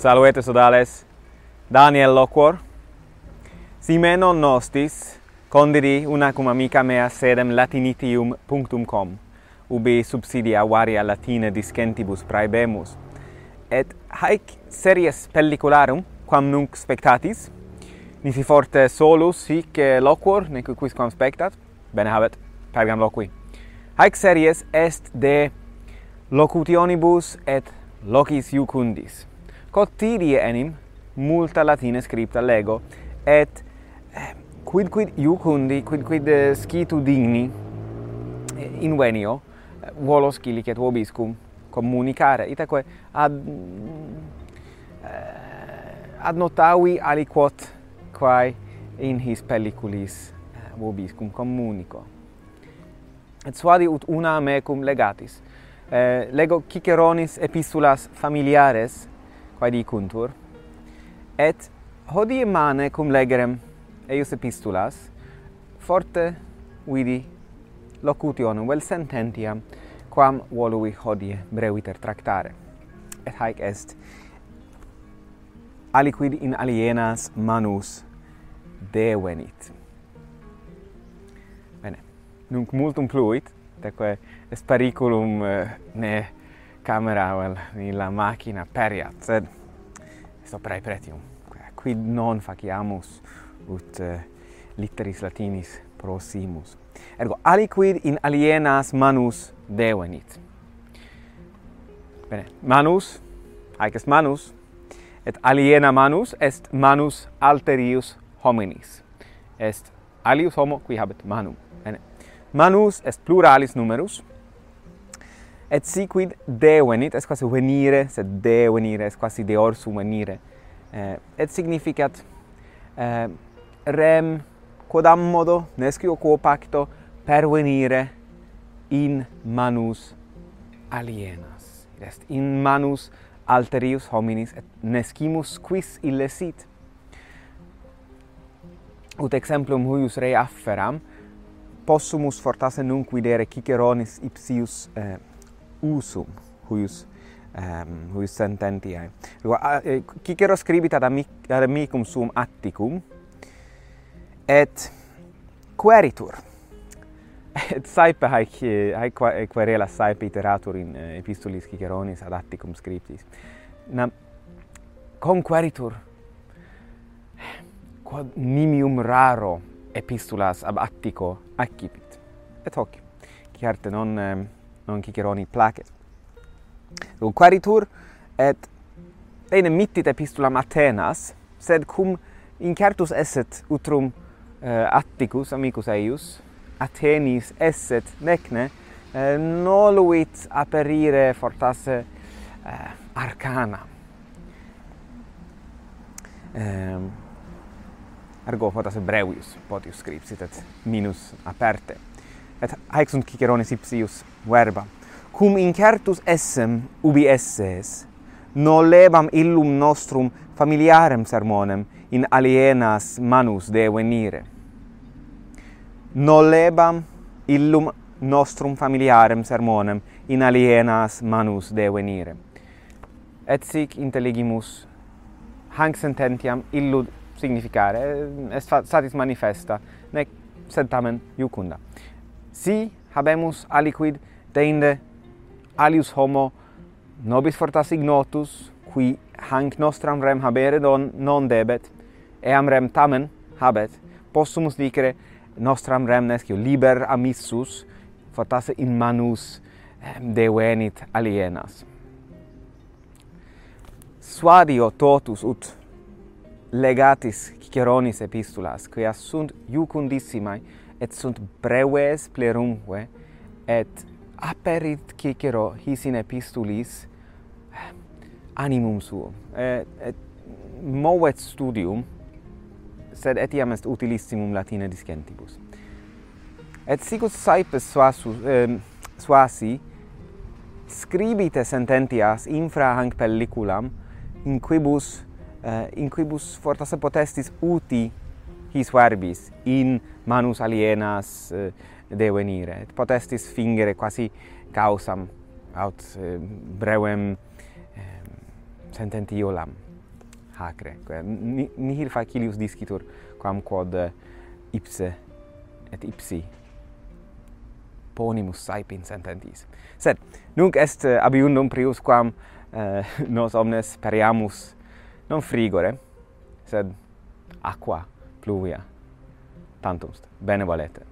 Salvete sodales, Daniel loquor. Simeno nostis condiri una cum amica mea sedem latinitium.com, ubi subsidia varia latine discentibus praebemus. Et haec series pellicularum, quam nunc spectatis, nisi forte solus hic eh, loquor, neque quisquam spectat, bene habet, pergam loqui. Haec series est de locutionibus et locis iucundis quotidie enim multa latine scripta lego et eh, quid quid iucundi quid quid eh, scitu digni eh, invenio eh, volo scilicet vobiscum communicare. Itaque ad eh, ad notavi aliquot quae in his pelliculis eh, vobiscum communico. Et suadi ut una mecum legatis. Eh, lego ciceronis epistulas familiares quaedicuntur, et hodie mane cum legerem eius epistulas, forte vidi locutionum vel sententiam, quam volui hodie breviter tractare. Et haec est, aliquid in alienas manus devenit. Bene, nunc multum pluit, teque est periculum eh, ne camera, well, la macchina periat, sed est operae pretium, quid non faciamus ut uh, litteris latinis prosimus. Ergo, aliquid in alienas manus devenit. Bene, manus, haec est manus, et aliena manus est manus alterius hominis. Est alius homo qui habet manum. Bene. Manus est pluralis numerus, et si quid devenit est quasi venire sed devenire est quasi de orsum venire eh, et significat eh, rem quodam modo nescio quo pacto pervenire in manus alienas. Est in manus alterius hominis et nescimus quis illesit ut exemplum huius rei afferam possumus fortasse nunc videre ciceronis ipsius eh, usum huius um, huius sententiae. Quod cicero scribit ad, amic, ad amicum suum Atticum et queritur et saepe haec haec querela saepe iteratur in eh, epistolis Ciceronis ad Atticum scriptis. Nam conqueritur quod nimium raro epistulas ab Attico accipit. Et hoc, certe non ehm, non ciceroni placet dum quaritur et bene mittit epistulam Athenas, sed cum incertus esset utrum uh, atticus amicus eius Athenis esset necne uh, eh, noluit aperire fortasse uh, arcana. Um, ergo fortasse brevius potius scripsit et minus aperte et haec sunt cicerones ipsius verba. Cum incertus essem ubi esses, es nolebam illum nostrum familiarem sermonem in alienas manus devenire nolebam illum nostrum familiarem sermonem in alienas manus devenire et sic intelligimus hanc sententiam illud significare est satis manifesta nec sed tamen iucunda si habemus aliquid deinde alius homo nobis fortas ignotus qui hanc nostram rem habere don non debet eam rem tamen habet possumus dicere nostram rem nescio liber amissus fortasse in manus ehm, devenit alienas. Suadio totus ut legatis ciceronis epistulas quia sunt iucundissimae et sunt breves plerumque et aperit Cicero his in epistulis eh, animum suo et, et movet studium sed etiam est utilissimum latine discentibus. Et sicut saepes suasus eh, suasi scribite sententias infra hanc pelliculam in quibus eh, in quibus fortasse potestis uti his verbis in manus alienas uh, devenire. Et potestis fingere quasi causam aut uh, brevem eh, uh, sententiolam hacre nihil facilius discitur quam quod ipse et ipsi ponimus saepin sententis. Sed nunc est abiundum prius quam uh, nos omnes periamus non frigore sed aqua pluvia tantum bene valete